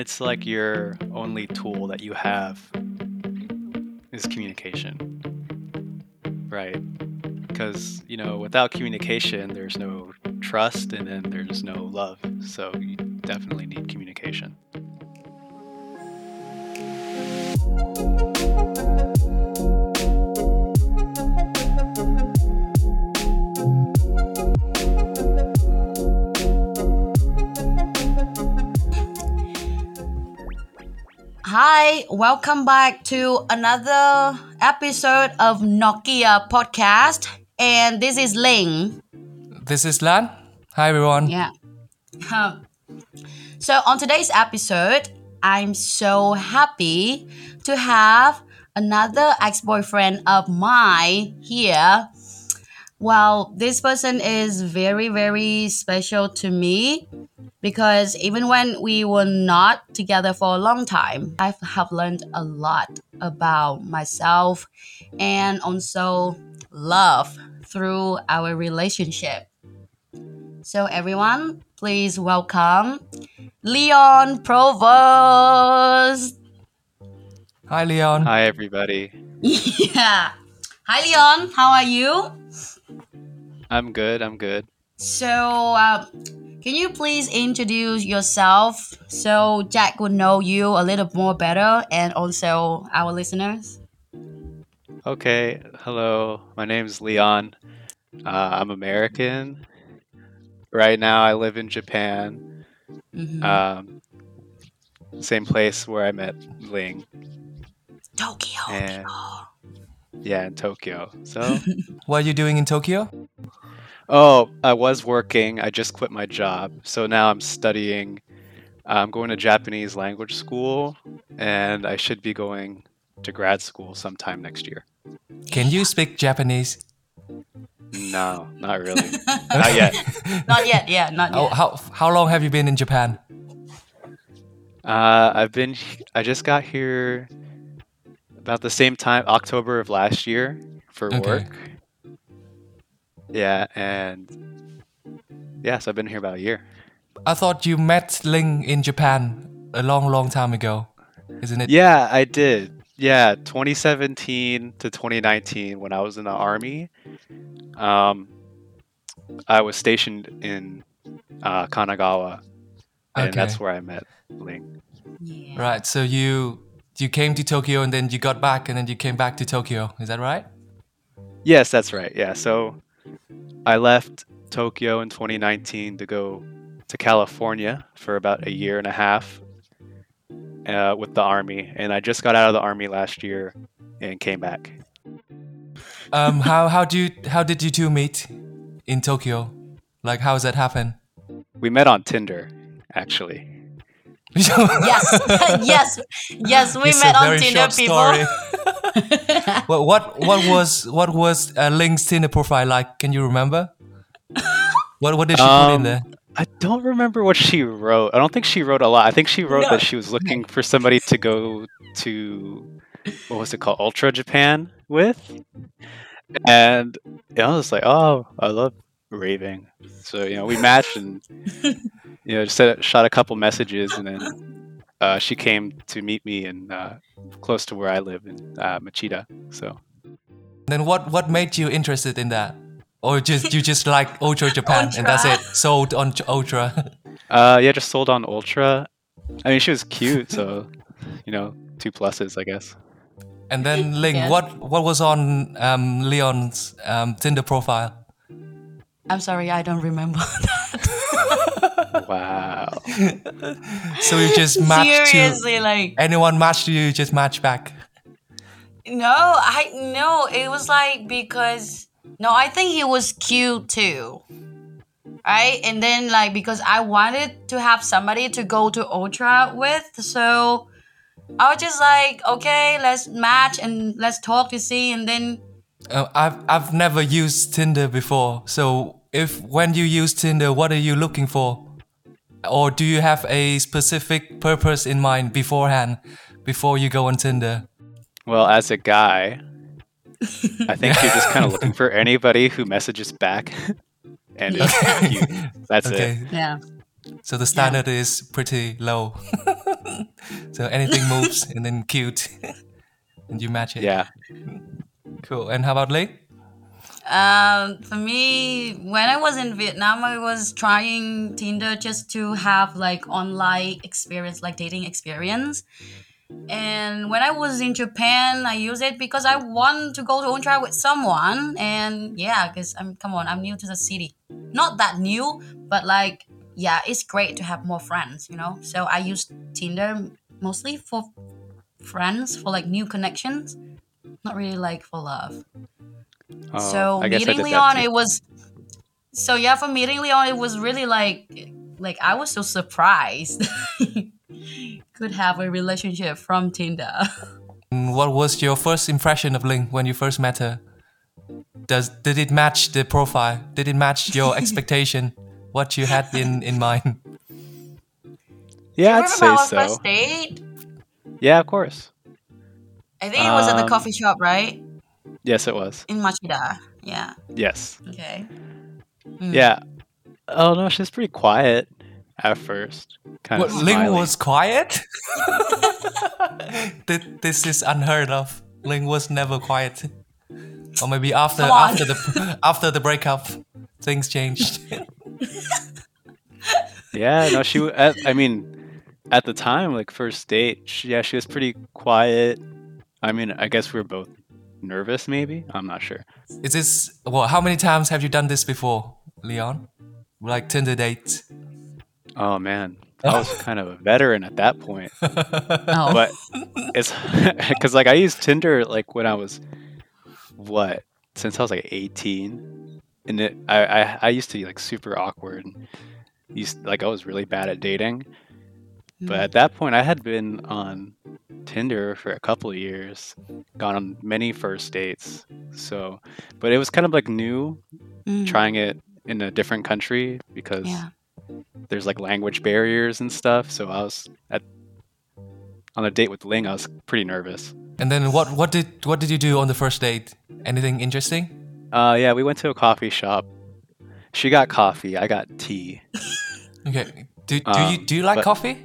it's like your only tool that you have is communication. Right? Because, you know, without communication, there's no trust and then there's no love. So you definitely need communication. Hi, welcome back to another episode of Nokia podcast. And this is Ling. This is Lan. Hi everyone. Yeah. So, on today's episode, I'm so happy to have another ex boyfriend of mine here. Well, this person is very, very special to me because even when we were not together for a long time, I have learned a lot about myself and also love through our relationship. So, everyone, please welcome Leon Provost. Hi Leon. Hi, everybody. yeah. Hi, Leon. How are you? I'm good. I'm good. So, uh, can you please introduce yourself so Jack would know you a little more better and also our listeners? Okay. Hello. My name is Leon. Uh, I'm American. Right now, I live in Japan. Mhm. Um, same place where I met Ling. Tokyo. and- Yeah, in Tokyo. So, What are you doing in Tokyo? Oh, I was working. I just quit my job. So now I'm studying. I'm going to Japanese language school, and I should be going to grad school sometime next year. Can you speak Japanese? No, not really. not yet. Not yet. Yeah, not yet. Oh, how how long have you been in Japan? Uh, I've been. I just got here about the same time, October of last year, for Okay. work. Yeah, and yeah, so I've been here about a year. I thought you met Ling in Japan a long, long time ago, isn't it? Yeah, I did. Yeah, 2017 to 2019 when I was in the army. Um, I was stationed in uh, Kanagawa, and Okay. that's where I met Ling. Yeah. Right. So you you came to Tokyo and then you got back and then you came back to Tokyo. Is that right? Yes, that's right. Yeah, so I left Tokyo in 2019 to go to California for about a year and a half uh, with the army, and I just got out of the army last year and came back. Um, how how do you how did you two meet in Tokyo? Like how does that happen? We met on Tinder, actually. Yes. yes. Yes. We It's met on Tinder, people. story. what what what was what was uh, Ling's Tinder profile like? Can you remember? What what did she put in Um, there? I don't remember what she wrote. I don't think she wrote a lot. I think she wrote No. that she was looking for somebody to go to what was it called, Ultra Japan with, and you know, I was like, oh, I love raving. So you know, we matched and you know, just set, shot a couple messages, and then uh, she came to meet me in uh, close to where I live in uh, Machida. So Then what what made you interested in that? Or just you just like Ultra Japan and that's it? Sold on Ultra. uh, yeah, just sold on Ultra. I mean, she was cute, so you know, two pluses, I guess. and then Ling, Yeah. what what was on um, Leon's um, Tinder profile? I'm sorry, I don't remember. Wow. So you just matched Seriously, to like anyone matched to you, you just match back. no, I no. It was like because no, I think he was cute too, right? And then like because I wanted to have somebody to go to Ultra with, so I was just like, okay, let's match and let's talk to see, and then Uh, I've I've never used Tinder before. So if when you use Tinder, what are you looking for? Or do you have a specific purpose in mind beforehand before you go on Tinder? Well, as a guy, I think you're just kind of looking for anybody who messages back and is cute. That's Okay. it. yeah. So the standard is pretty low. so anything moves and then cute, and you match it. Yeah. Cool. And how about Ling? Um, for me, when I was in Vietnam, I was trying Tinder just to have like online experience, like dating experience. And when I was in Japan, I use it because I want to go to Ultra with someone. And yeah, because I'm come on, I'm new to the city. Not that new, but like yeah, it's great to have more friends, you know. So I use Tinder mostly for friends, for like new connections, not really like for love. Oh, so I guess I meeting Leon, it was. So yeah, for meeting Leon, it was really like, like I was so surprised. Could have a relationship from Tinder. What was your first impression of Ling when you first met her? Does did it match the profile? Did it match your expectation? What you had in in mind? Yeah, I'd say so. first date? Yeah, of course. I think it was at the Um, coffee shop, right? Yes, it was. In Machida. Yeah. Yes. Okay. Mm. Yeah. Oh no, she's pretty quiet at first. Kind What, of Ling was quiet. This is unheard of. Ling was never quiet. Or maybe after after the after the breakup, things changed. Yeah, no, she. w- At, I mean, at the time, like first date, she, yeah, she was pretty quiet. I mean, I guess we were both nervous. Maybe I'm not sure. Is this well? How many times have you done this before, Leon? Like Tinder date? Oh man, I was kind of a veteran at that point. Oh. But it's because like I used Tinder like when I was what since I was like 18, and it I I, I used to be like super awkward. And used like I was really bad at dating. But at that point, I had been on Tinder for a couple of years, gone on many first dates. So, but it was kind of like new Mm. trying it in a different country because Yeah. there's like language barriers and stuff. So I was at on a date with Ling. I was pretty nervous. And then what what did what did you do on the first date? Anything interesting? Uh, yeah, we went to a coffee shop. She got coffee. I got tea. Okay. Do, do you Um, do you like but- coffee?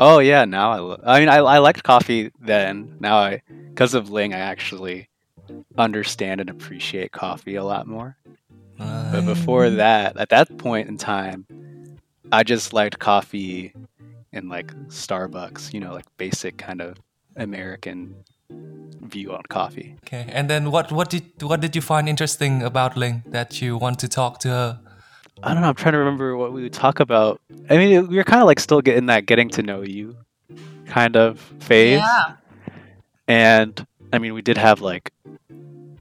Oh yeah, now I. Lo- I mean, I, I liked coffee then. Now I, because of Ling, I actually understand and appreciate coffee a lot more. But before um, that, at that point in time, I just liked coffee in like Starbucks. You know, like basic kind of American view on coffee. Okay. And then what what did what did you find interesting about Ling that you want to talk to her? I don't know. I'm trying to remember what we would talk about. I mean, we were kind of like still getting that getting to know you kind of phase. Yeah. And I mean, we did have like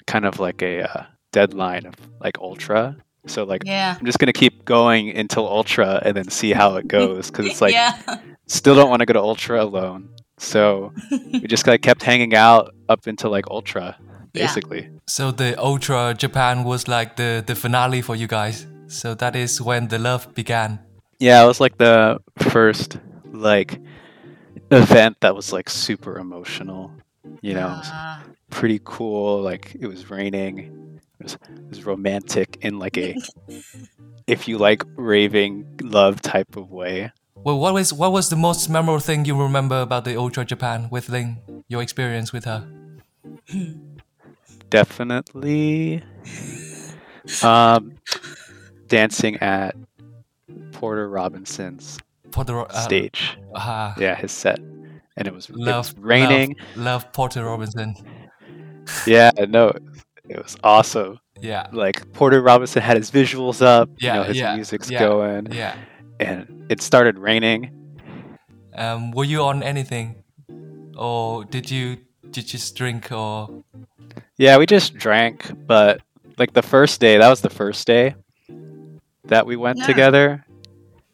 kind of like a uh, deadline of like ultra. So like Yeah. I'm just gonna keep going until ultra and then see how it goes because it's like yeah. still don't want to go to ultra alone. So we just like kept hanging out up until like ultra, Yeah. basically. So the Ultra Japan was like the the finale for you guys. So that is when the love began. Yeah, it was like the first like event that was like super emotional. You know, it was Ah. pretty cool. Like it was raining. It was, it was romantic in like a if you like raving love type of way. Well, what was what was the most memorable thing you remember about the Ultra Japan with Ling? Your experience with her? Definitely um dancing at Porter Robinson's Porter uh, stage. ah, Yeah, his set. And it was, it was raining. Love, love Porter Robinson. Yeah, no, it was awesome. Yeah, Like Porter Robinson had his visuals up, Yeah, you know, his yeah, music's yeah. going, yeah. and it started raining. Um, were you on anything, or did you did you just drink or? Yeah, we just drank, but like the first day, that was the first day that we went No. together.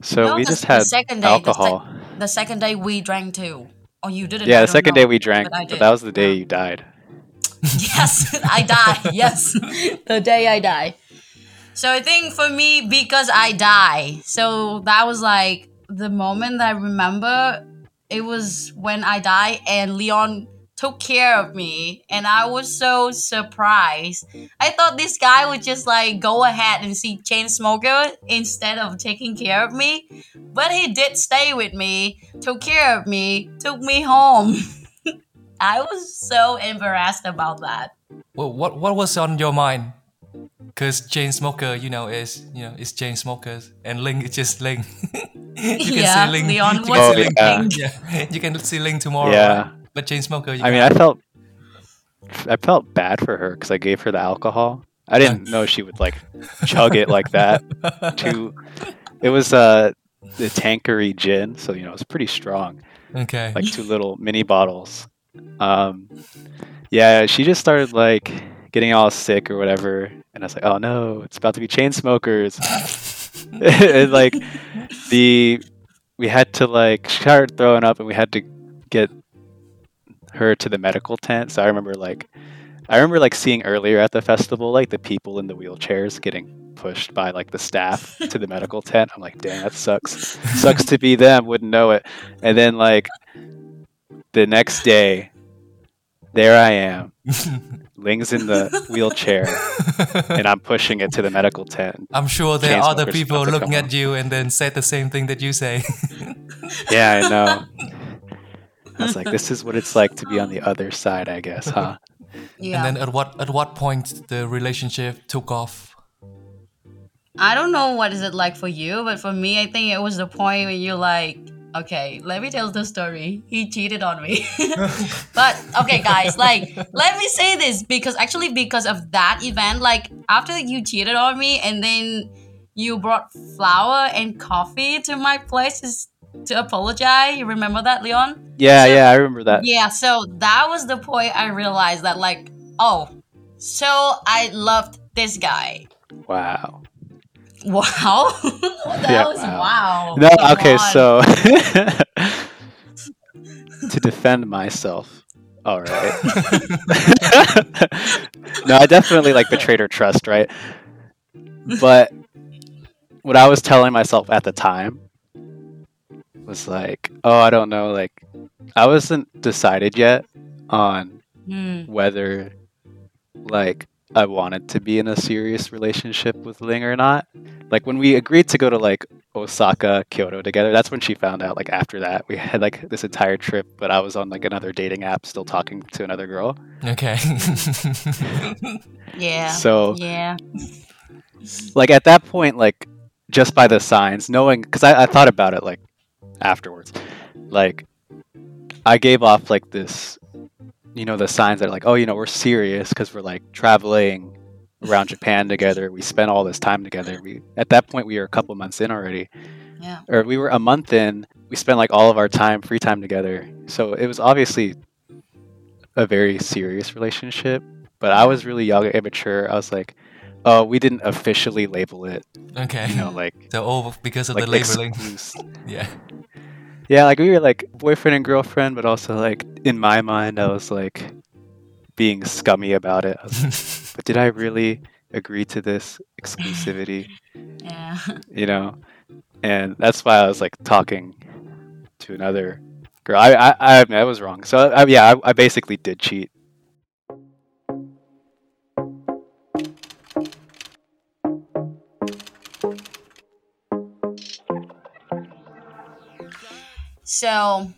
So No, we the- just the had second day, the sec- alcohol. The second day we drank too. Or you didn't? yeah, I the second know, day we drank, but but that was the day Yeah. you died. yes, I die. Yes, the day I die. So I think for me, because I die, so that was like the moment that I remember. It was when I die, and Leon took care of me and I was so surprised. I thought this guy would just like go ahead and see Chainsmoker instead of taking care of me. But he did stay with me, took care of me, took me home. I was so embarrassed about that. Well, what what was on your mind? Because chain smoker, you know, is you know, is chain smokers, and Ling is just Ling. you yeah, see Ling. Leon you was Oh, can see Ling. thinking. Yeah, you can see Ling tomorrow. Yeah. right? But chain smoker, you I mean. I felt I felt bad for her because I gave her the alcohol. I didn't know she would like chug it like that. Too. It was uh the Tanqueray gin, so you know it's pretty strong. okay. Like two little mini bottles. Um, yeah, she just started like getting all sick or whatever, and I was like, oh no, it's about to be chain smokers. and like the we had to like she started throwing up and we had to get her to the medical tent. So i remember like i remember like seeing earlier at the festival like the people in the wheelchairs getting pushed by like the staff to the medical tent. I'm like damn that sucks. Sucks to be them. Wouldn't know it. And then like the next day there i am ling's in the wheelchair and i'm pushing it to the medical tent. I'm sure there are other people looking at you and then said the same thing that you say. Yeah, I know. I was like, this is what it's like to be on the other side, I guess, huh? Yeah. And then at what at what point the relationship took off? I don't know what is it like for you, but for me, I think it was the point when you're like, okay, let me tell the story. He cheated on me. but okay, guys, like, let me say this because actually, because of that event, like, after you cheated on me and then you brought flour and coffee to my place to, to apologize. You remember that, Leon? Yeah, So- yeah, I remember that. Yeah, so that was the point I realized that, like, oh, so I loved this guy. Wow. Wow. what the Yeah, hell is wow. wow? No, Come okay, on. so to defend myself. All right. no, I definitely like betrayed her trust, right? But what I was telling myself at the time was like, oh, I don't know, like I wasn't decided yet on Hmm. whether like I wanted to be in a serious relationship with Ling or not. Like when we agreed to go to like Osaka, Kyoto together, that's when she found out like after that. We had like this entire trip, but I was on like another dating app still talking to another girl. Okay. Yeah. So yeah. like at that point, like just by the signs, knowing because I, I thought about it like afterwards. Like I gave off like this you know, the signs that are like, oh, you know, we're serious because we're like traveling around Japan together. We spent all this time together. We at that point we were a couple months in already. Yeah. Or we were a month in. We spent like all of our time, free time together. So it was obviously a very serious relationship. But I was really young and immature. I was like, oh, we didn't officially label it, okay. you know, like So all because of like the labeling. Yeah. Yeah, like we were like boyfriend and girlfriend, but also like in my mind, I was like being scummy about it. Was but did I really agree to this exclusivity? Yeah. You know, and that's why I was like talking to another girl. I I I, I was wrong. So I, yeah, I, I basically did cheat. So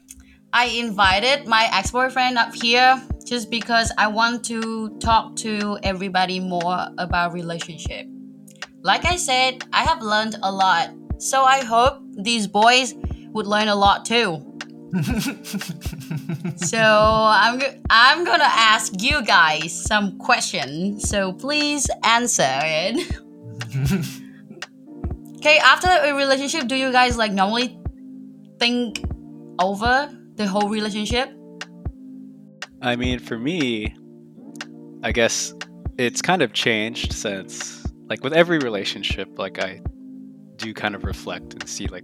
I invited my ex boyfriend up here just because I want to talk to everybody more about relationship. Like I said, I have learned a lot. So I hope these boys would learn a lot too. so I'm I'm gonna ask you guys some questions. So please answer it. okay, after a relationship, do you guys like normally think over the whole relationship? I mean, for me, I guess it's kind of changed since, like, with every relationship, like, I do kind of reflect and see, like,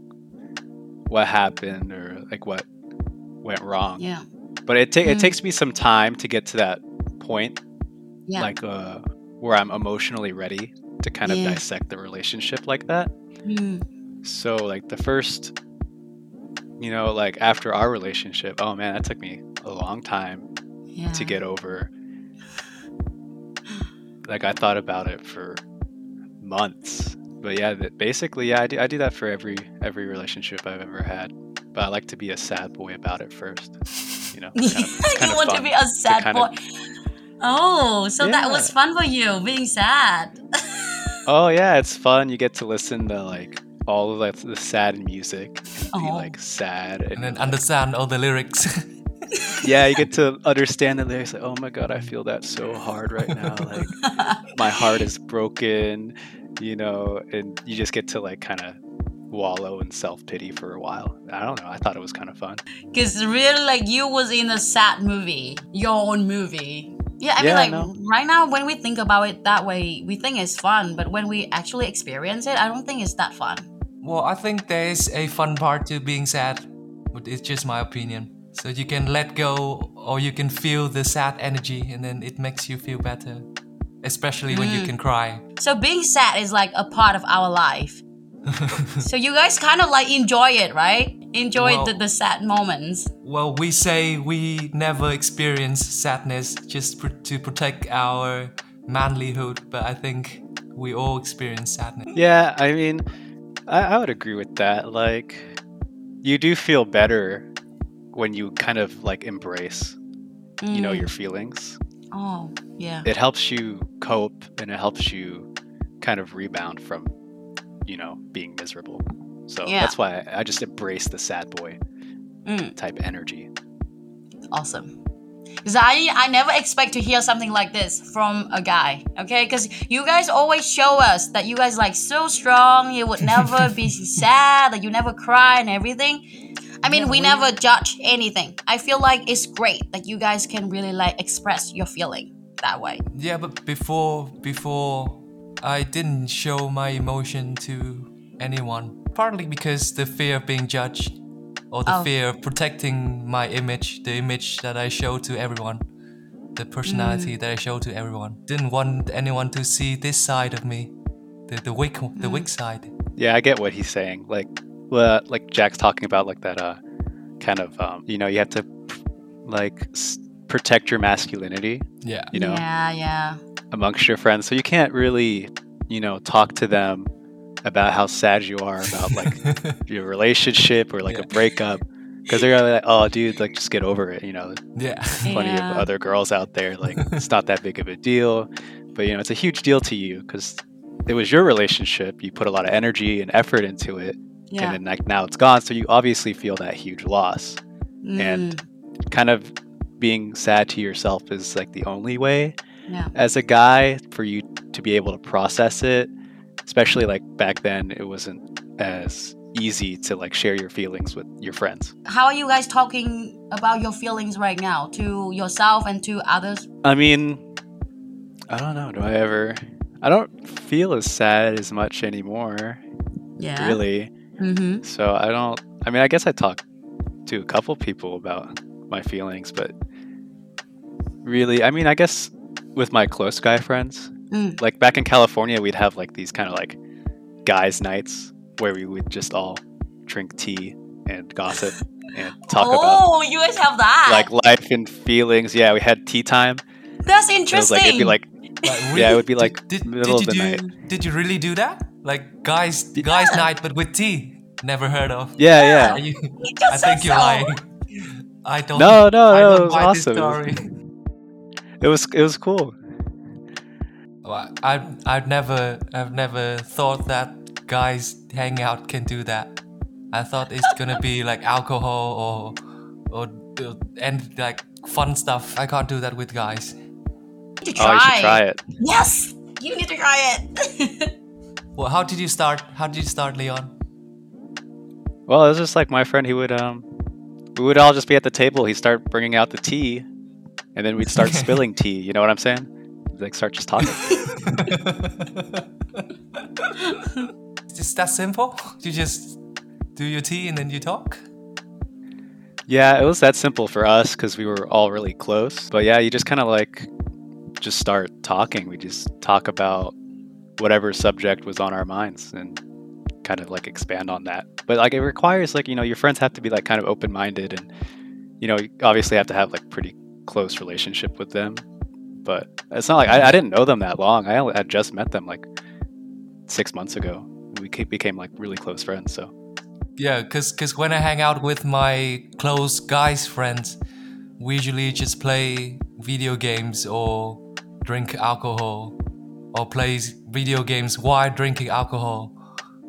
what happened or, like, what went wrong. Yeah. But it, ta- it Mm. takes me some time to get to that point, Yeah. like, uh, where I'm emotionally ready to kind of dissect the relationship like that. Hmm. So, like, the first, you know, like, after our relationship, oh man, that took me a long time Yeah. to get over. Like I thought about it for months, but yeah, basically, yeah, I do, I do that for every every relationship I've ever had. But I like to be a sad boy about it first. You know, kind of- you want to be a sad boy. of- Oh, so that was fun for you being sad. Oh yeah, it's fun. You get to listen to like all of like the sad music and be Oh. like sad and, And then understand all the lyrics. yeah, you get to understand the lyrics. Like, oh my god, I feel that so hard right now. Like my heart is broken, you know, and you just get to like kind of wallow in self pity for a while. I don't know. I thought it was kind of fun. Because really, like you was in a sad movie, your own movie. Yeah, I mean, Yeah, I like know. right now, when we think about it that way, we think it's fun. But when we actually experience it, I don't think it's that fun. Well, I think there is a fun part to being sad, but it's just my opinion. So you can let go or you can feel the sad energy and then it makes you feel better. Especially when you hmm. can cry. So being sad is like a part of our life. so you guys kind of like enjoy it, right? Enjoy Well- the, the sad moments. Well, we say we never experience sadness just pr- to protect our manlyhood, but I think we all experience sadness. Yeah, I mean, I, I would agree with that. Like, you do feel better when you kind of like embrace, you know, Mm. your feelings. Oh, yeah. It helps you cope and it helps you kind of rebound from, you know, being miserable. So Yeah. that's why I, I just embrace the sad boy Mm. type energy. awesome because I, I never expect to hear something like this from a guy okay? Because you guys always show us that you guys like so strong you would never be sad that you never cry and everything. I mean Yeah, we we- never judge anything. I feel like it's great that you guys can really like express your feeling that way. Yeah, but before before I didn't show my emotion to anyone. Partly because the fear of being judged or the Oh. fear of protecting my image, the image that I show to everyone, the personality that I show to everyone. Didn't want anyone to see this side of me. The the weak the weak side. Yeah, I get what he's saying. Like, well, like Jack's talking about, like that, uh, kind of, um, you know, you have to, like, s- protect your masculinity, Yeah. you know, yeah yeah amongst your friends. So you can't really, you know, talk to them about how sad you are about like your relationship or like Yeah. a breakup, because they're gonna be like, oh, dude, like just get over it. You know, yeah. plenty Yeah. of other girls out there. Like, it's not that big of a deal, but you know, it's a huge deal to you because it was your relationship. You put a lot of energy and effort into it yeah and then like now it's gone so you obviously feel that huge loss and Mm, kind of being sad to yourself is like the only way yeah as a guy for you to be able to process it especially like back then it wasn't as easy to like share your feelings with your friends. How are you guys talking about your feelings right now? To yourself and to others? I mean i don't know. Do i ever i don't feel as sad as much anymore yeah. really. Mm-hmm. So I don't. I mean, I guess I talk to a couple people about my feelings, but really, I mean, I guess with my close guy friends, Mm. like back in California, we'd have like these kind of like guys' nights where we would just all drink tea and gossip and talk about oh you guys have that like life and feelings. Yeah, we had tea time. That's It was interesting. like it'd be like Like, Yeah, it would be, like, did, did, middle did of you the do, night. Did you really do that? Like guys guys night but with tea? Never heard of. yeah, Are yeah. you, You just I think said you're so. lying. I don't. No, no, no, it was awesome. This It was- story. It was it was cool. Well, I've I've never I've never thought that guys hang out can do that. I thought it's gonna be like alcohol or or and like fun stuff. I can't do that with guys. You need to Oh, you should try it. Yes, you need to try it. Well, how did you start? How did you start, Leon? Well, it was just like my friend. He would um, we would all just be at the table. He'd start bringing out the tea, and then we'd start spilling tea. You know what I'm saying? Like start just talking. It's just that simple. You just do your tea and then you talk. yeah, it was that simple for us because we were all really close. But yeah, you just kind of like just start talking. We just talk about whatever subject was on our minds and kind of like expand on that. But like it requires like you know your friends have to be like kind of open minded and you know you obviously have to have like pretty close relationship with them. But it's not like I, I didn't know them that long. I had just met them like six months ago. We became like really close friends. So Yeah, cause cause when I hang out with my close guys friends, we usually just play video games or drink alcohol or play video games while drinking alcohol.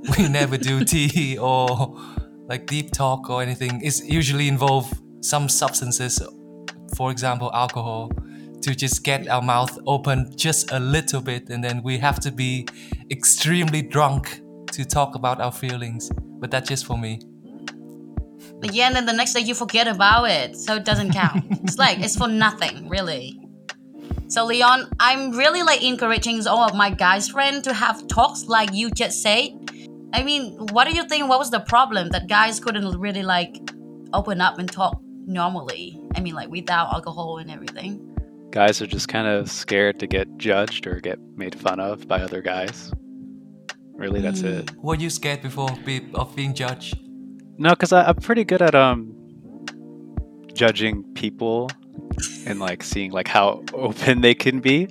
We never do tea or like deep talk or anything. It's usually involve some substances, for example, alcohol, to just get our mouth open just a little bit, and then we have to be extremely drunk to talk about our feelings. But that's just for me. Yeah, and then the next day you forget about it, so it doesn't count. it's like it's for nothing, really. So Leon, I'm really like encouraging all of my guys friends to have talks like you just said. I mean, what do you think? What was the problem that guys couldn't really like open up and talk normally? I mean, like without alcohol and everything. Guys are just kind of scared to get judged or get made fun of by other guys. Really, that's Mm. it. Were you scared before be- of being judged? No, because I'm pretty good at um judging people and like seeing like how open they can be.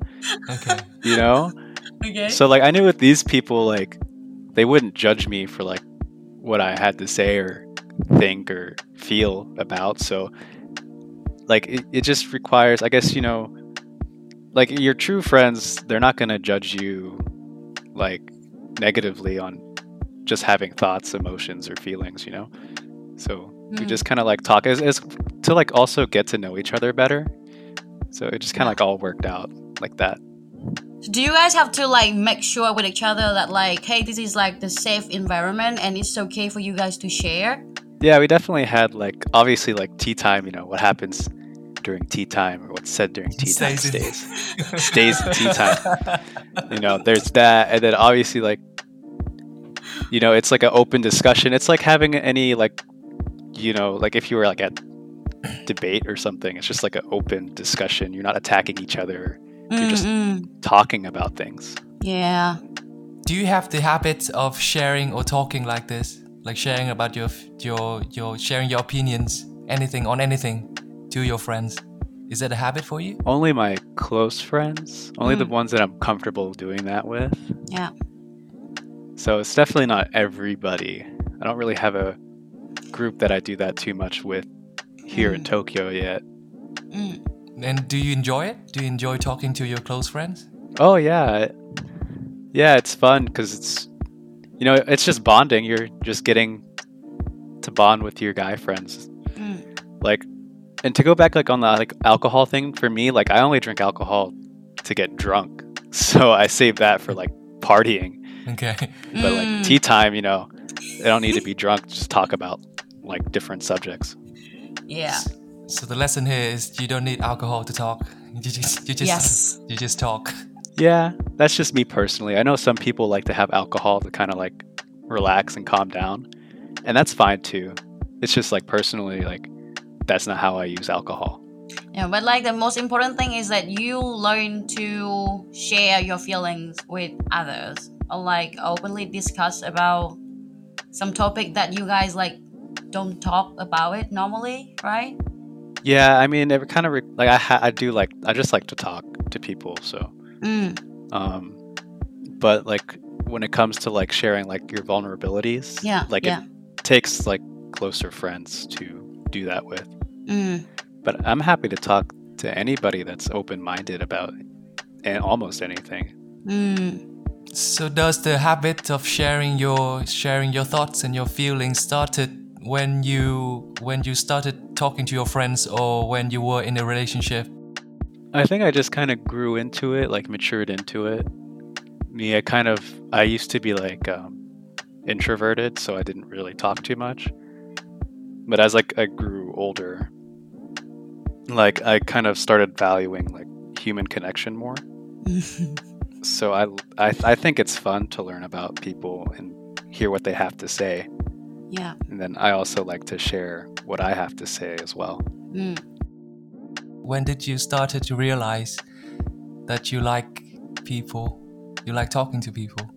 Okay. You know. Okay. So like I knew with these people like they wouldn't judge me for like what I had to say or think or feel about. So like it, it just requires I guess you know like your true friends they're not going to judge you like negatively on just having thoughts, emotions or feelings, you know. So we Mm. just kind of like talk as, as to like also get to know each other better. So it just kind of like all worked out like that. Do you guys have to like make sure with each other that like, hey, this is like the safe environment and it's okay for you guys to share? Yeah, we definitely had like obviously like tea time. You know what happens during tea time or what's said during tea time Stays in- stays stays in tea time. You know, there's that, and then obviously like you know it's like an open discussion. It's like having any like you know like if you were like at debate or something. It's just like an open discussion. You're not attacking each other. You're just Mm-mm. talking about things. Yeah. Do you have the habit of sharing or talking like this? Like sharing about your your your sharing your opinions, anything on anything to your friends? Is that a habit for you? Only my close friends, only the Mm. ones that I'm comfortable doing that with. Yeah. So it's definitely not everybody. I don't really have a group that I do that too much with here in Mm. Tokyo yet. Mm. And do you enjoy it? Do you enjoy talking to your close friends? Oh yeah, yeah, it's fun because it's you know it's just bonding. You're just getting to bond with your guy friends. Mm. Like, and to go back like on the like alcohol thing for me, like I only drink alcohol to get drunk, so I save that for like partying. Okay. But Mm. like tea time, you know, I don't need to be drunk. Just talk about like different subjects. Yeah. So the lesson here is you don't need alcohol to talk. You just you just Yes. you just talk. Yeah, that's just me personally. I know some people like to have alcohol to kind of like relax and calm down, and that's fine too. It's just like personally, like that's not how I use alcohol. Yeah, but like the most important thing is that you learn to share your feelings with others or like openly discuss about some topic that you guys like don't talk about it normally, right? Yeah, I mean, it kind of re- like I ha- I do like I just like to talk to people. So, Mm. um, but like when it comes to like sharing like your vulnerabilities, Yeah. like yeah. it takes like closer friends to do that with. Mm. But I'm happy to talk to anybody that's open minded about and almost anything. Mm. So does the habit of sharing your sharing your thoughts and your feelings started when you when you started talking to your friends or when you were in a relationship? I think I just kind of grew into it, like matured into it. Me, I kind of I used to be like um, introverted, so I didn't really talk too much. But as like I grew older, like I kind of started valuing like human connection more. So I I, I think it's fun to learn about people and hear what they have to say, yeah. and then I also like to share what I have to say as well. Mm. When did you started to realize that you like people? You like talking to people?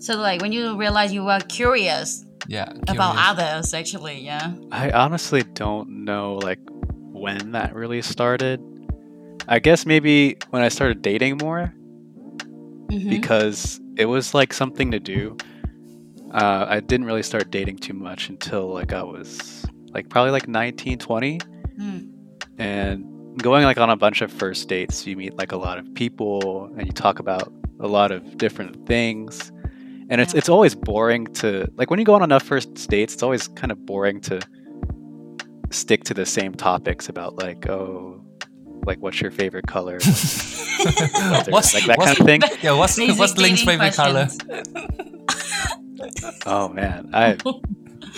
So like when you realize you were curious Yeah. about others, actually, yeah. I honestly don't know like when that really started. I guess maybe when I started dating more Mhm. because it was like something to do. Uh, I didn't really start dating too much until like I was like probably like 19, 20. Mm. And going like on a bunch of first dates you meet like a lot of people and you talk about a lot of different things. And it's it's always boring to like when you go on enough first dates it's always kind of boring to stick to the same topics about like oh like what's your favorite color? Like, what's like that what's- kind of thing. Yeah, what's Basic what's Ling's dating favorite color? oh man. I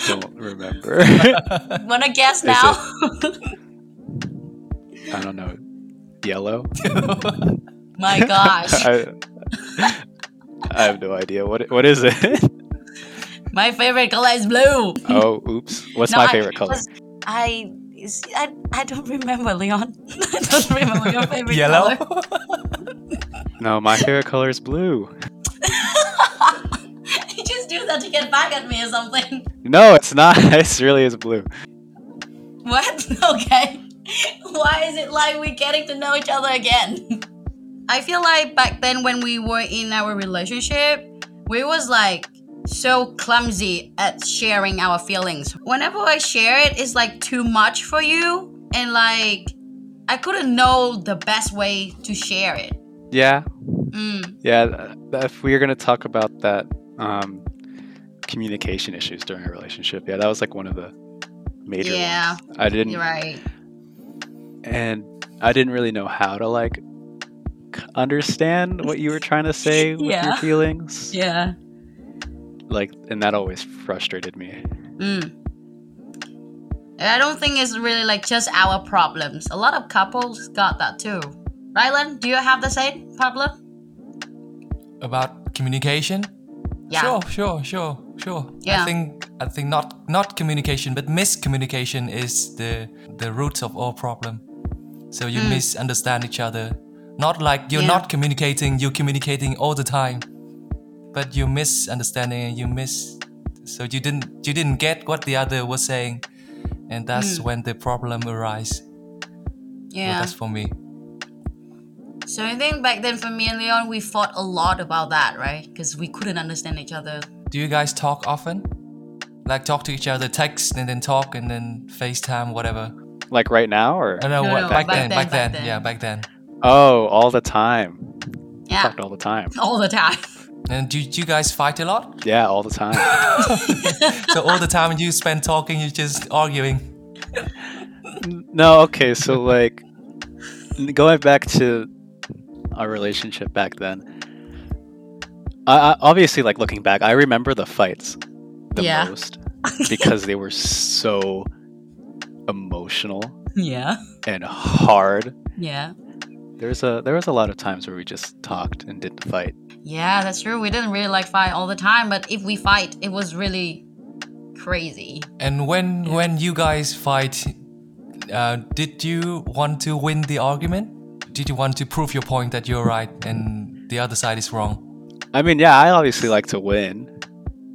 don't remember. Wanna guess Is now? I don't know yellow My gosh. I, I have no idea what what is it My favorite color is blue. Oh, oops. What's No, my I- favorite color? I, I I don't remember, Leon. I don't remember your favorite color. Yellow. color. No, my favorite color is blue. you just do that to get back at me or something. No, it's not. It really is blue. What? Okay. Why is it like we're getting to know each other again? I feel like back then when we were in our relationship, we was like so clumsy at sharing our feelings. Whenever I share it, it's like too much for you, and like I couldn't know the best way to share it. Yeah, Mm, yeah. If we are gonna talk about that, um, communication issues during a relationship, yeah, that was like one of the major Yeah. ones. I didn't, you're right. And I didn't really know how to like understand what you were trying to say with Yeah. your feelings. Yeah. Like, and that always frustrated me. Mm. I don't think it's really like just our problems. A lot of couples got that too. Rylan, do you have the same problem? About communication? Yeah. Sure, sure, sure, sure. Yeah. I think I think not not communication, but miscommunication is the the root of all problem. So you Mm. misunderstand each other. Not like you're Yeah. not communicating, you're communicating all the time. But you're misunderstanding and you miss so you didn't you didn't get what the other was saying. And that's Mm. when the problem arise. Well, Yeah. that's for me. So I think back then for me and Leon, we fought a lot about that, right? Because we couldn't understand each other. Do you guys talk often? Like talk to each other, text and then talk and then FaceTime, whatever. Like right now, or I don't No, what no, back, back then, then, back back then, then. yeah, back then. oh, all the time. Yeah. Talked all the time. All the time. And do, do you guys fight a lot? Yeah, all the time. so all the time you spend talking, you just arguing. No, okay, so like going back to our relationship back then. I, I obviously like looking back, I remember the fights the Yeah. most because they were so emotional Yeah. and hard. Yeah. There's a there was a lot of times where we just talked and didn't fight. Yeah, that's true. We didn't really like fight all the time, but if we fight, it was really crazy. And when when you guys fight, uh, did you want to win the argument? Did you want to prove your point that you're right and the other side is wrong? I mean, yeah, I obviously like to win,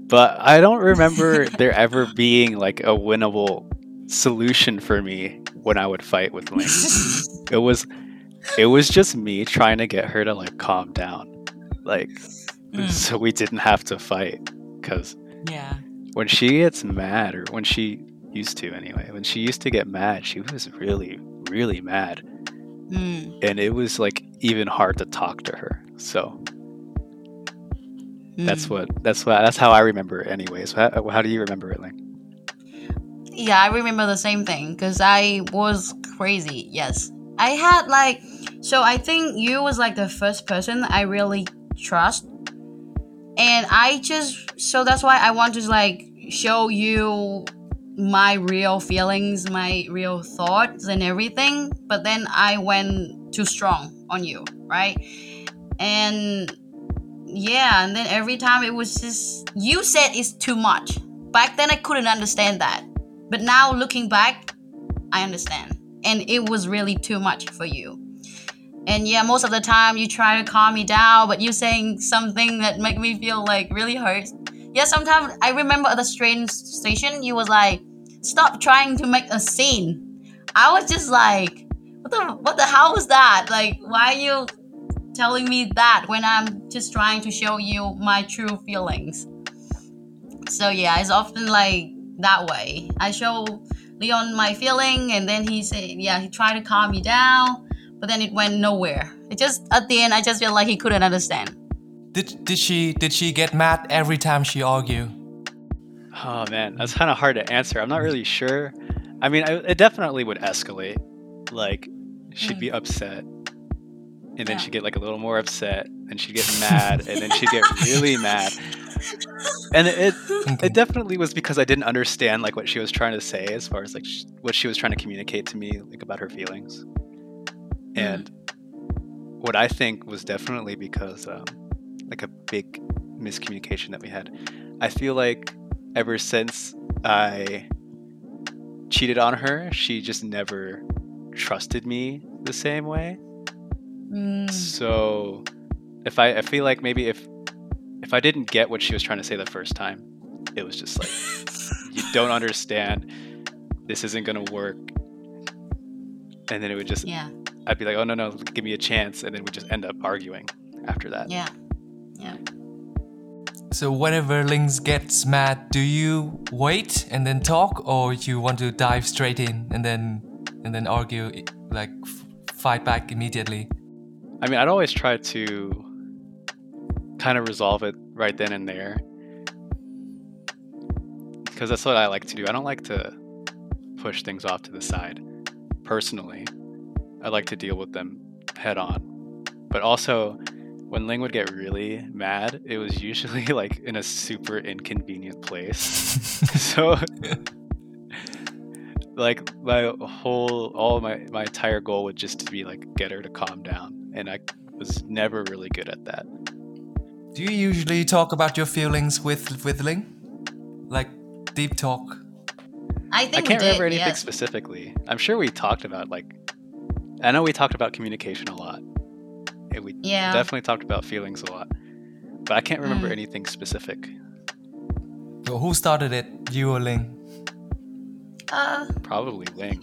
but I don't remember there ever being like a winnable solution for me when I would fight with Ling. it was it was just me trying to get her to like calm down. Like Mm. so we didn't have to fight cuz Yeah. when she gets mad or when she used to anyway, when she used to get mad, she was really really mad Mm. and it was like even hard to talk to her. So That's Mm. what. That's what. That's how I remember it. Anyways, how, how do you remember it, Ling? Yeah, I remember the same thing because I was crazy. Yes, I had like so. I think you was like the first person I really trust, and I just so that's why I want to like show you my real feelings, my real thoughts, and everything. But then I went too strong on you, right? And yeah, and then every time it was just you said it's too much. Back then I couldn't understand that. But now looking back, I understand. And it was really too much for you. And yeah, most of the time you try to calm me down, but you saying something that make me feel like really hurt. Yeah, sometimes I remember at the train station, you was like, "Stop trying to make a scene. I was just like, what the what the hell was that? Like, why are you telling me that when I'm just trying to show you my true feelings? So yeah, it's often like that way. I show Leon my feeling, and then he said, yeah, he tried to calm me down, but then it went nowhere. It just at the end, I just feel like he couldn't understand. Did did she did she get mad every time she argue? Oh man, that's kind of hard to answer. I'm not really sure. I mean, I, it definitely would escalate. Like, she'd be mm. upset, and then Yeah. she'd get like a little more upset, and she'd get mad, and then she'd get really mad. And it, it it definitely was because I didn't understand like what she was trying to say as far as like sh- what she was trying to communicate to me like about her feelings. And what I think was definitely because um, like a big miscommunication that we had. I feel like ever since I cheated on her, she just never trusted me the same way. Mm, So if I, I feel like maybe if if I didn't get what she was trying to say the first time, it was just like you don't understand. This isn't gonna work. And then it would just yeah, I'd be like, oh no no, give me a chance, and then we just end up arguing after that. yeah, yeah. So whenever Lings gets mad, do you wait and then talk, or you want to dive straight in and then and then argue, like f- fight back immediately? I mean, I'd always try to kind of resolve it right then and there. Because that's what I like to do. I don't like to push things off to the side. Personally, I like to deal with them head on. But also, when Ling would get really mad, it was usually like in a super inconvenient place. so, like, my whole, all my, my entire goal would just be like get her to calm down. And I was never really good at that. Do you usually talk about your feelings with with Ling, like deep talk? I I can't we did, remember anything yes. specifically. I'm sure we talked about like I know we talked about communication a lot. And we Yeah. definitely talked about feelings a lot. But I can't remember Mm. anything specific. So who started it? You or Ling? Uh, Probably Ling.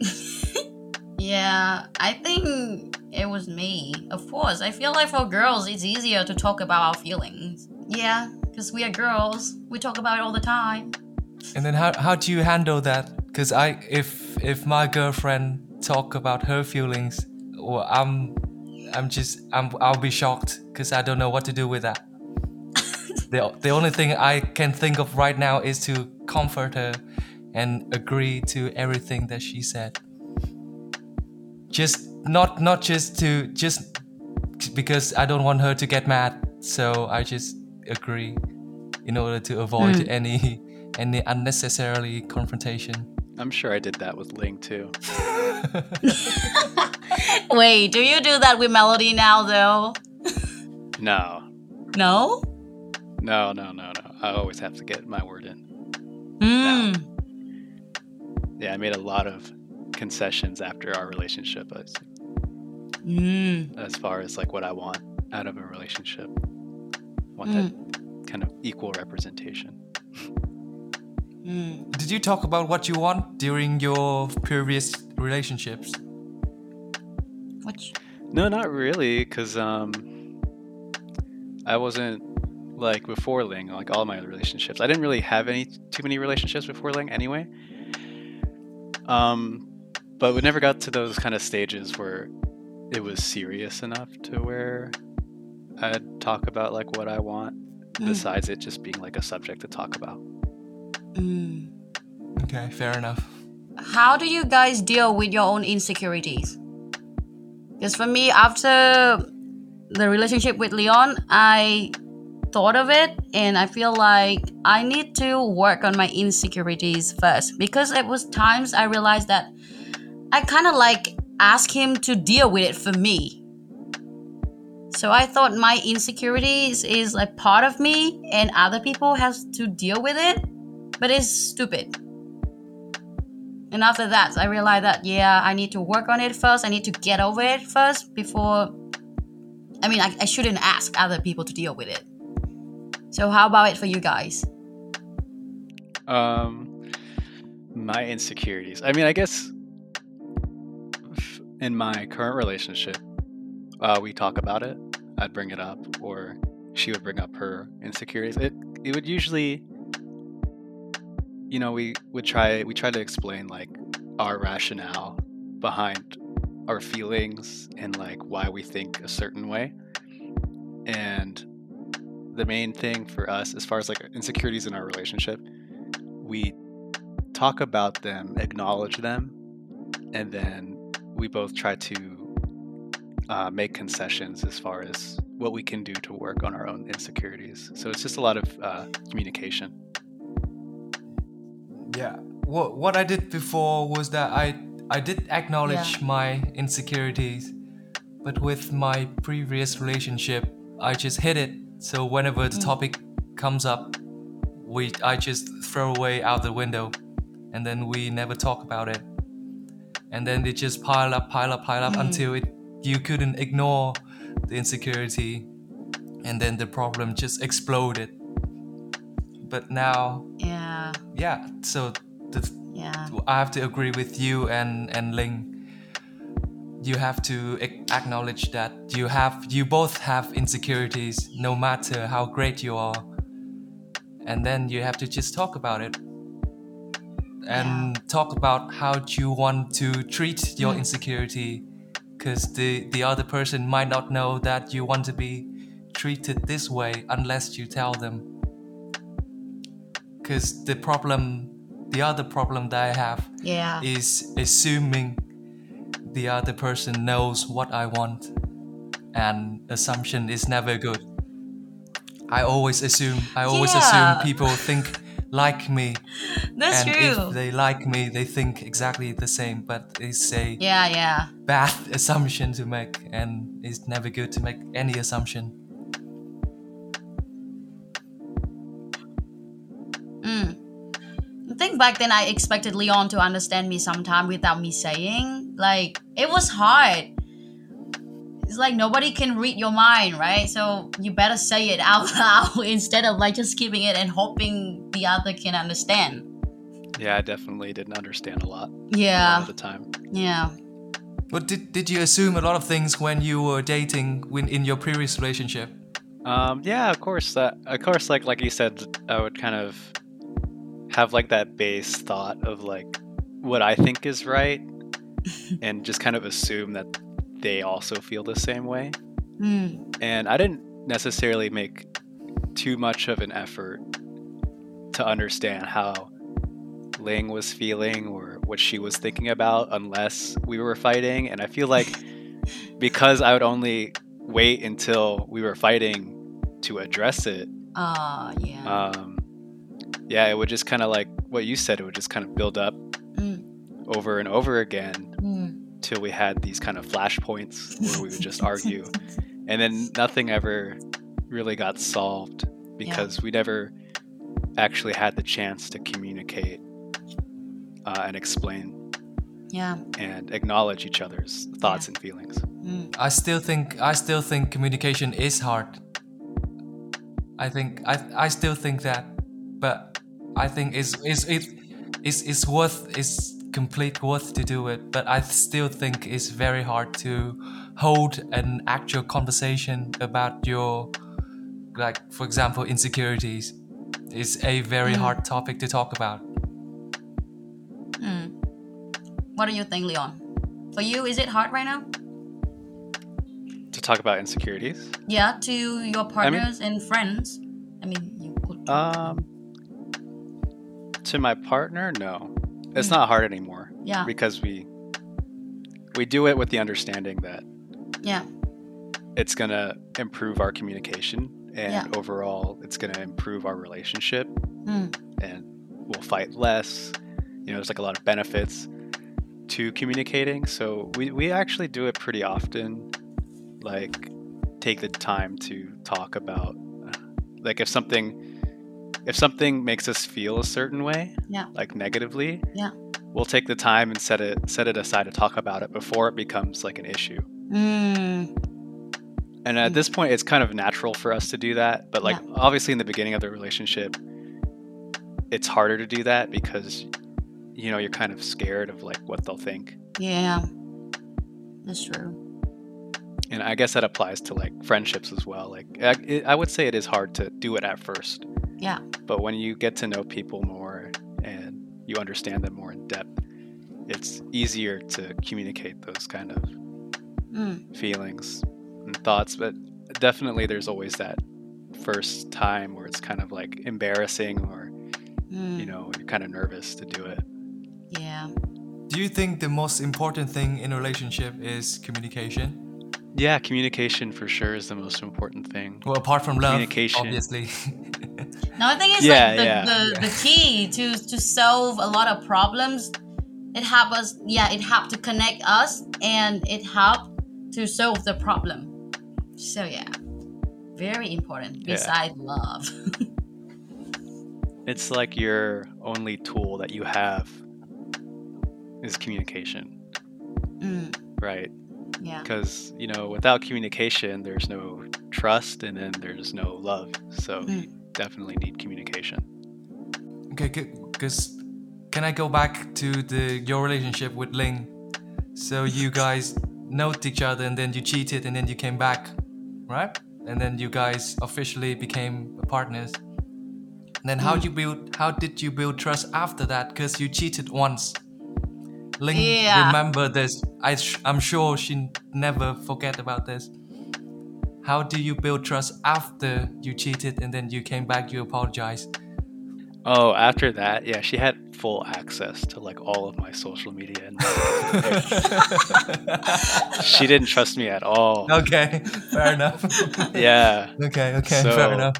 yeah, I think it was me. Of course, I feel like for girls, it's easier to talk about our feelings. Yeah, because we are girls. We talk about it all the time. And then how how do you handle that? Because I if if my girlfriend talk about her feelings, well, I'm I'm just I'm I'll be shocked because I don't know what to do with that. the the only thing I can think of right now is to comfort her and agree to everything that she said. Just not not just to just because I don't want her to get mad, so I just agree in order to avoid Mm. any any unnecessarily confrontation. I'm sure I did that with Ling too. Wait, do you do that with Melody now, though? No. No? No, no, no, no. I always have to get my word in. Mm. Yeah, I made a lot of concessions after our relationship as, Mm. as far as like what I want out of a relationship. I want that kind of equal representation. Mm. Did you talk about what you want during your previous relationships? Which? No, not really, because um, I wasn't like before Ling. Like all my relationships, I didn't really have any too many relationships before Ling anyway. Um, but we never got to those kind of stages where it was serious enough to where I'd talk about like what I want. Mm. Besides it just being like a subject to talk about. Mm. Okay, fair enough. How do you guys deal with your own insecurities? Because for me, after the relationship with Leon, I thought of it and I feel like I need to work on my insecurities first because it was times I realized that I kind of like ask him to deal with it for me. So I thought my insecurities is a part of me and other people has to deal with it, but it's stupid. And after that, I realized that yeah, I need to work on it first. I need to get over it first before. I mean, I, I shouldn't ask other people to deal with it. So how about it for you guys? Um, my insecurities. I mean, I guess in my current relationship, uh, we talk about it. I'd bring it up, or she would bring up her insecurities. It it would usually, you know, we would try we try to explain like our rationale behind our feelings and like why we think a certain way. And the main thing for us, as far as like insecurities in our relationship, we talk about them, acknowledge them, and then we both try to uh, make concessions as far as what we can do to work on our own insecurities. So it's just a lot of uh, communication. Yeah. What what I did before was that I I did acknowledge Yeah. my insecurities, but with my previous relationship, I just hid it. So whenever the topic comes up, we I just throw away out the window, and then we never talk about it. And then it just pile up, pile up, pile up mm. until it you couldn't ignore the insecurity, and then the problem just exploded. But now, Yeah. yeah. So the Yeah. I have to agree with you and and Ling. You have to acknowledge that you have you both have insecurities, no matter how great you are, and then you have to just talk about it and talk about how you want to treat your mm. insecurity, because the the other person might not know that you want to be treated this way unless you tell them because the problem the other problem that i have Yeah. is assuming the other person knows what i want and assumption is never good i always assume i always Yeah. assume people think like me That's and true. if they like me they think exactly the same but it's a yeah, yeah. bad assumption to make and it's never good to make any assumption Mm. I think back then I expected Leon to understand me sometime without me saying. Like it was hard. It's like nobody can read your mind, right? So you better say it out loud instead of like just keeping it and hoping the other can understand. Yeah, I definitely didn't understand a lot, a lot Yeah, of the time. yeah. But did, did you assume a lot of things when you were dating when in your previous relationship? Um, yeah, of course. That of course, like like you said, I would kind of have like that base thought of like what I think is right, and just kind of assume that they also feel the same way. Mm. And I didn't necessarily make too much of an effort to understand how Ling was feeling or what she was thinking about unless we were fighting. And I feel like because I would only wait until we were fighting to address it, Uh, yeah. um, yeah, it would just kind of like what you said, it would just kind of build up Mm. over and over again Mm. Till we had these kind of flashpoints where we would just argue. And then nothing ever really got solved because we never actually had the chance to communicate uh, and explain Yeah. and acknowledge each other's thoughts and feelings. Mm. I still think I still think communication is hard. I think I I still think that, but I think it's it's it, it's it's worth it's complete worth to do it. But I still think it's very hard to hold an actual conversation about your like for example insecurities. It's a very hard topic to talk about. Mm. What do you think, Leon? For you, is it hard right now? To talk about insecurities, Yeah, to your partners and friends. I mean, you could. um, to my partner, no, it's not hard anymore yeah, because we we do it with the understanding that yeah, it's going to improve our communication and Yeah. overall it's going to improve our relationship Mm. and we'll fight less. You know there's like a lot of benefits to communicating. So we, we actually do it pretty often like take the time to talk about like if something if something makes us feel a certain way Yeah. like negatively Yeah. we'll take the time and set it set it aside to talk about it before it becomes like an issue Mm. and at Mm. this point, it's kind of natural for us to do that. But like, Yeah. obviously, in the beginning of the relationship, it's harder to do that because, you know, you're kind of scared of like what they'll think. Yeah. That's true. and I guess that applies to like friendships as well. Like I, I would say it is hard to do it at first, Yeah. but when you get to know people more and you understand them more in depth, it's easier to communicate those kind of Mm. feelings and thoughts. But definitely, there's always that first time where it's kind of like embarrassing or Mm. you know you're kind of nervous to do it. Yeah. Do you think the most important thing in a relationship is communication? Yeah, communication for sure is the most important thing. Well, apart from love, Communication. obviously. No, I think it's Yeah, like the, yeah. the, the key to to solve a lot of problems. It help us. Yeah, it helped to connect us, and it helped to solve the problem. So yeah, very important. Yeah. Beside love. It's like your only tool that you have is communication, mm, right? yeah. Because, you know, without communication, there's no trust and then there's no love. So Mm. Definitely need communication. okay, because can I go back to the your relationship with Ling? So you guys know each other, and then you cheated, and then you came back, right? And then you guys officially became partners. And then how hmm. you build? How did you build trust after that? Because you cheated once. Ling Yeah. remember this. I sh- I'm sure she never forget about this. How do you build trust after you cheated and then you came back? You apologized. Oh, after that, yeah, she had full access to like all of my social media and she didn't trust me at all. Okay, fair enough. Yeah. Okay, okay, So- fair enough.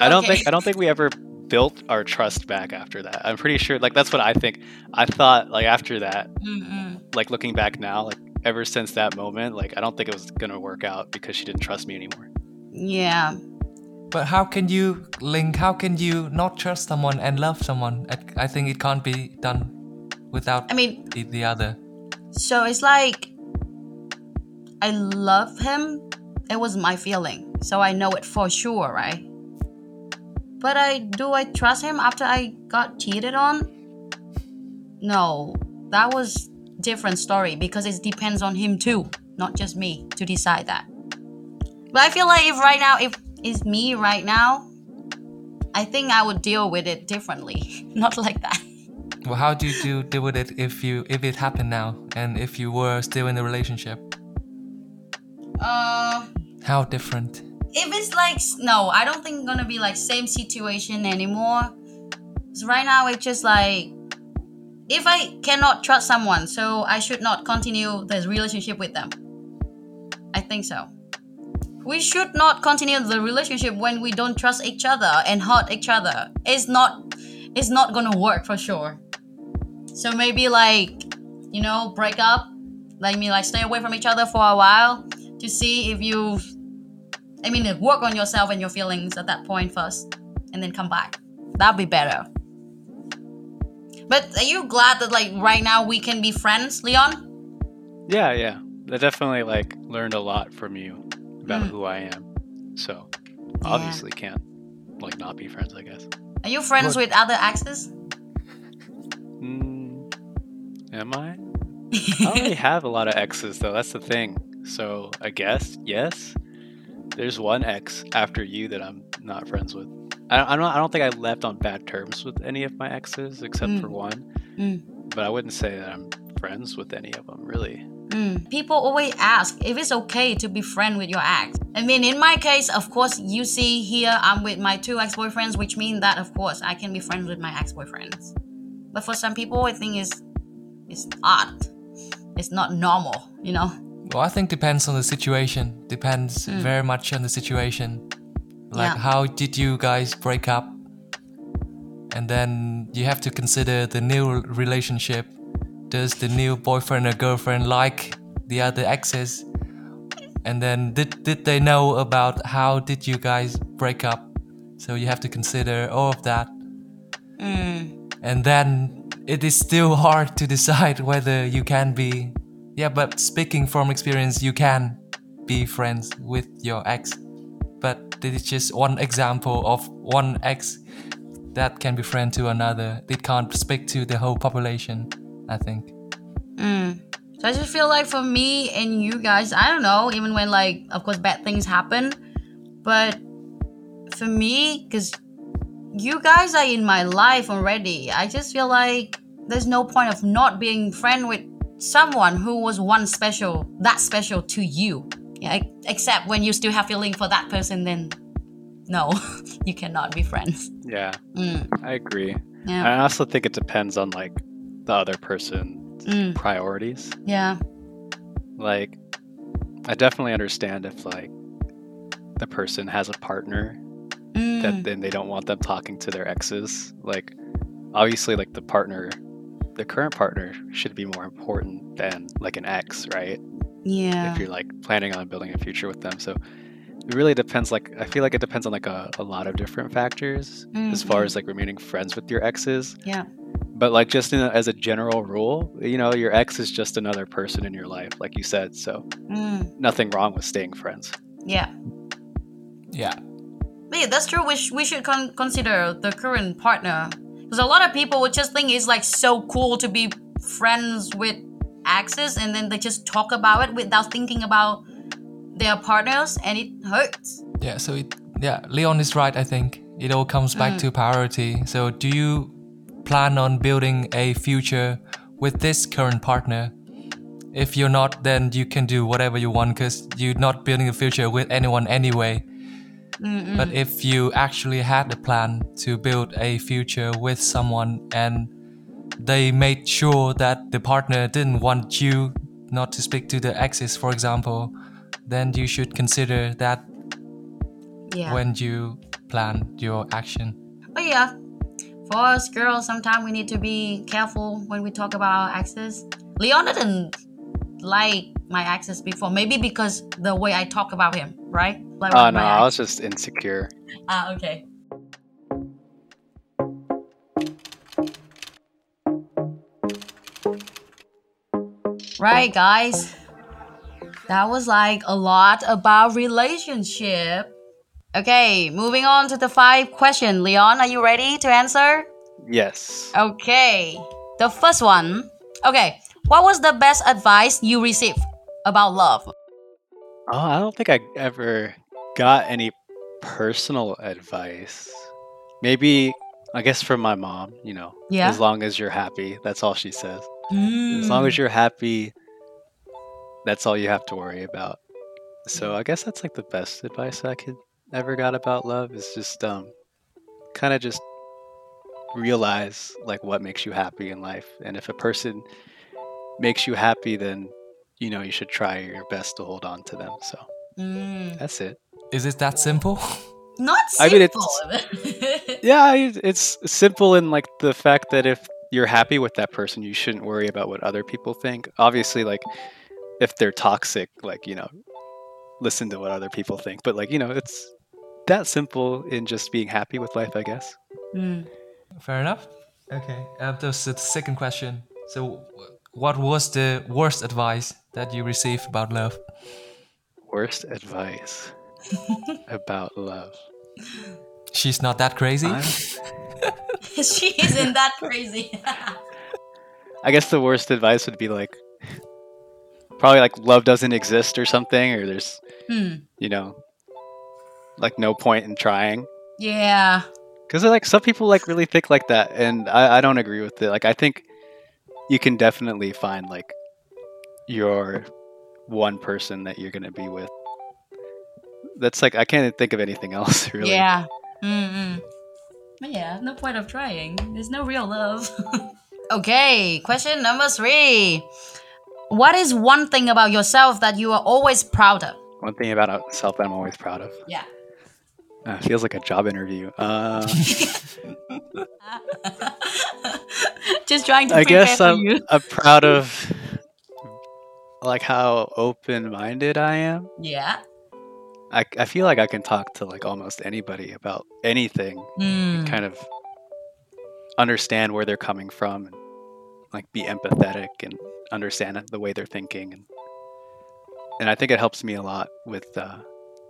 I don't Okay. think I don't think we ever built our trust back after that. I'm pretty sure like that's what I think. I thought like after that, Mm-mm. like looking back now, like ever since that moment, like I don't think it was gonna work out because she didn't trust me anymore. Yeah. But how can you link? How can you not trust someone and love someone? I, I think it can't be done without I mean, the, the other. so it's like I love him. It was my feeling, so I know it for sure, right? But I do I trust him after I got cheated on? No, that was different story because it depends on him too, not just me to decide that. But I feel like if right now, if it's me right now, I think I would deal with it differently, not like that. Well, how do you do, deal with it if you if it happened now and if you were still in a relationship? Uh. How different? if it's like no i don't think gonna be like same situation anymore 'Cause right now it's just like if i cannot trust someone so i should not continue the relationship with them i think so we should not continue the relationship when we don't trust each other and hurt each other it's not it's not gonna work for sure so maybe like you know break up like me like stay away from each other for a while to see if you I mean, work on yourself and your feelings at that point first, and then come back. That'd be better. But are you glad that like right now we can be friends, Leon? Yeah, yeah. I definitely like learned a lot from you about Mm. who I am. So obviously can't like not be friends, I guess. Are you friends Good. with other exes? Mm, am I? I don't really have a lot of exes though. That's the thing. So I guess yes. There's one ex after you that I'm not friends with. I, I'm not. I don't think I left on bad terms with any of my exes except Mm. for one. Mm. But I wouldn't say that I'm friends with any of them really. Mm. People always ask if it's okay to be friend with your ex. I mean, in my case, of course, you see here I'm with my two ex-boyfriends, which means that of course I can be friends with my ex-boyfriends. But for some people, I think it's it's odd. It's not normal, you know. Well, I think depends on the situation. Depends Mm. very much on the situation. Like Yeah. how did you guys break up? And then you have to consider the new relationship. Does the new boyfriend or girlfriend like the other exes? And then did did they know about how did you guys break up? So you have to consider all of that. Mm. and then it is still hard to decide whether you can be yeah but speaking from experience you can be friends with your ex. But this is just one example of one ex that can be friend to another. It can't speak to the whole population i think. Mm. So I just feel like for me and you guys, I don't know, even when like of course bad things happen, but for me, because you guys are in my life already, I just feel like there's no point of not being friend with someone who was one special, that special to you. Yeah, except when you still have feeling for that person, then no, you cannot be friends. Yeah, Mm, I agree. yeah, I also think it depends on like the other person's Mm. priorities. yeah, Like, I definitely understand if like the person has a partner mm, that then they don't want them talking to their exes. Like, obviously, like the partner, the current partner should be more important than like an ex, right? yeah, If you're like planning on building a future with them. So it really depends. Like, I feel like it depends on like a, a lot of different factors as far Mhm. as like remaining friends with your exes. yeah, But like just in a, as a general rule, you know, your ex is just another person in your life, like you said. So mm, nothing wrong with staying friends. yeah. Yeah. But yeah, that's true. We, sh- we should con- consider the current partner because a lot of people would just think it's like so cool to be friends with exes, and then they just talk about it without thinking about their partners, and it hurts. Yeah, so it yeah, Leon is right, I think. It all comes back Mm. to priority. So do you plan on building a future with this current partner? If you're not, then you can do whatever you want because you're not building a future with anyone anyway. Mm-mm. But if you actually had a plan to build a future with someone and they made sure that the partner didn't want you not to speak to the exes, for example, then you should consider that yeah. when you plan your action. But yeah, for us girls, sometimes we need to be careful when we talk about our exes. Leon didn't like my exes before, maybe because the way I talk about him, right? Oh no, I was just insecure. Ah, okay. Right, guys. That was like a lot about relationship. Okay, moving on to the five question. Leon, are you ready to answer? Yes. Okay. The first one. Okay, what was the best advice you received about love? Oh, I don't think I ever got any personal advice. Maybe, I guess from my mom, you know, Yeah. as long as you're happy, that's all she says. As Mm. long as you're happy, that's all you have to worry about. So I guess that's like the best advice I could ever got about love is just um kind of just realize like what makes you happy in life. And if a person makes you happy, then you know you should try your best to hold on to them. So Mm. that's it. Is it that simple? Not I simple. mean, it's- Yeah, it's simple in like the fact that if you're happy with that person, you shouldn't worry about what other people think. Obviously, like if they're toxic, like you know, listen to what other people think. But like you know, it's that simple in just being happy with life, I guess. Mm. Fair enough. Okay. Uh, that's the second question. So, what was the worst advice that you received about love? Worst advice about love. She's not that crazy. She isn't that crazy. I guess the worst advice would be like probably like love doesn't exist or something, or there's Hmm. you know like no point in trying. Yeah. Because like some people like really think like that, and I, I don't agree with it. Like I think you can definitely find like your one person that you're gonna be with. That's like I can't think of anything else really. Yeah. Mm-mm. But yeah, no point of trying. There's no real love. okay, question number three. What is one thing about yourself that you are always proud of? One thing about myself that I'm always proud of. Yeah. Uh, feels like a job interview. Uh, Just trying to I guess I'm. I'm proud of like how open-minded I am. Yeah. I, I feel like I can talk to like almost anybody about anything Mm. kind of understand where they're coming from and like be empathetic and understand the way they're thinking and and I think it helps me a lot with uh,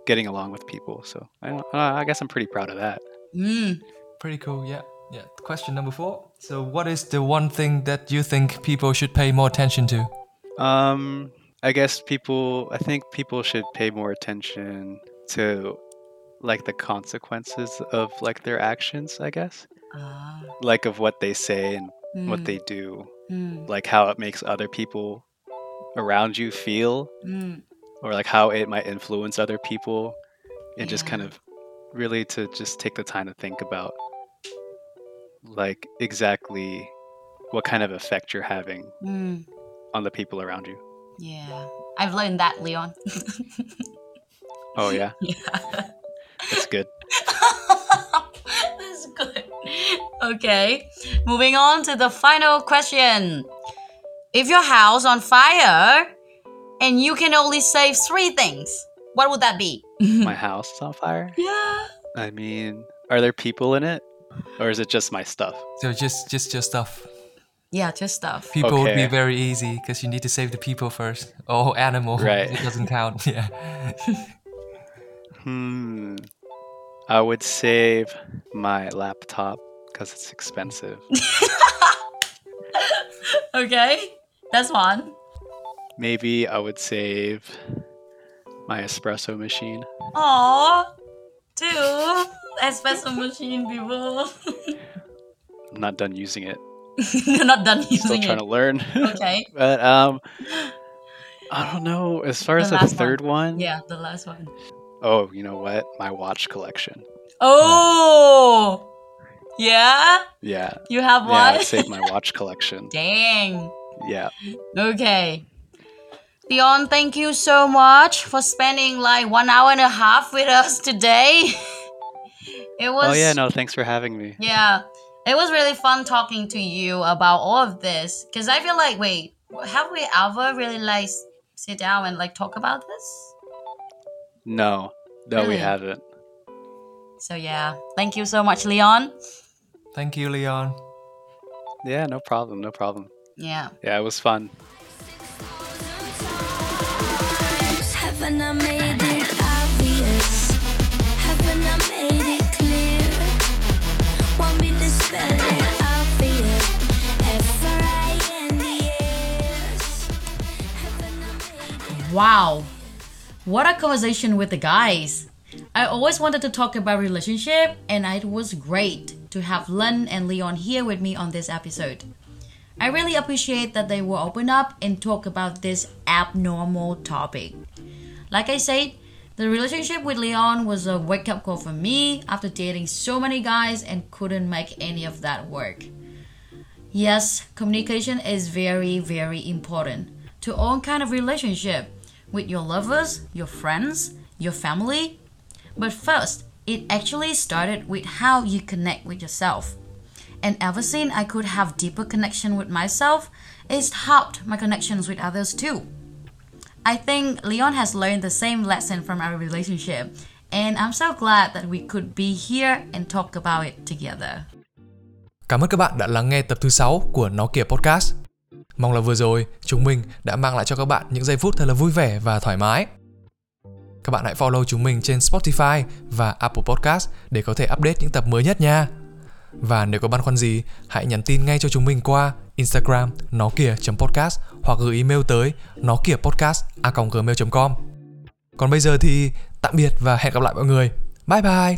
getting along with people. So I don't, I guess I'm pretty proud of that. Mm. Pretty cool. Yeah. Yeah. Question number four. So, what is the one thing that you think people should pay more attention to Um, I guess people. I think people should pay more attention to like the consequences of like their actions. I guess Ah, like of what they say and what mm, they do, mm, like how it makes other people around you feel, mm, or like how it might influence other people, and just kind of really to just take the time to think about like exactly what kind of effect you're having mm. on the people around you. Yeah, I've learned that, Leon. Oh yeah, yeah. that's good. That's good. Okay, moving on to the final question. If your house on fire and you can only save three things, what would that be? My house is on fire. yeah. I mean, are there people in it, or is it just my stuff? So just just your stuff. Yeah, just stuff. People would be very easy because you need to save the people first. Oh, animal. Right. It doesn't count. Yeah. Hmm. I would save my laptop because it's expensive. Okay, that's one. Maybe I would save my espresso machine. Aww, two espresso machine people. I'm not done using it. You're not done Still trying it. to learn. Okay. but um, I don't know. As far The as the last one. third one, Yeah, the last one. Oh, you know what? My watch collection. Oh, yeah. Yeah. You have Yeah, one. I'd save my watch collection. Dang. Yeah. Okay. Leon, thank you so much for spending like one hour and a half with us today. it was Oh yeah, no, thanks for having me. Yeah. It was really fun talking to you about all of this. Cause I feel like wait, have we ever really like sit down and like talk about this? No. No, Really? we haven't. So yeah. Thank you so much, Leon. Thank you, Leon. Yeah, no problem, no problem. Yeah. Yeah, it was fun. Wow. What a conversation with the guys. I always wanted to talk about relationship and it was great to have Len and Leon here with me on this episode. I really appreciate that they will open up and talk about this abnormal topic. Like I said, the relationship with Leon was a wake up call for me after dating so many guys and couldn't make any of that work. Yes, communication is very, very important to all kind of relationship with your lovers, your friends, your family. But first, it actually started with how you connect with yourself. And ever since I could have deeper connection with myself, it's helped my connections with others too. I think Leon has learned the same lesson from our relationship, and I'm so glad that we could be here and talk about it together. Cảm ơn các bạn đã lắng nghe tập thứ 6 của Nó Kìa Podcast. Mong là vừa rồi chúng mình đã mang lại cho các bạn những giây phút thật là vui vẻ và thoải mái. Các bạn hãy follow chúng mình trên Spotify và Apple Podcast để có thể update những tập mới nhất nha. Và nếu có băn khoăn gì, hãy nhắn tin ngay cho chúng mình qua Instagram nó kìa.podcast hoặc gửi email tới nó kìa podcast a gmail.com. Còn bây giờ thì tạm biệt và hẹn gặp lại mọi người. Bye bye!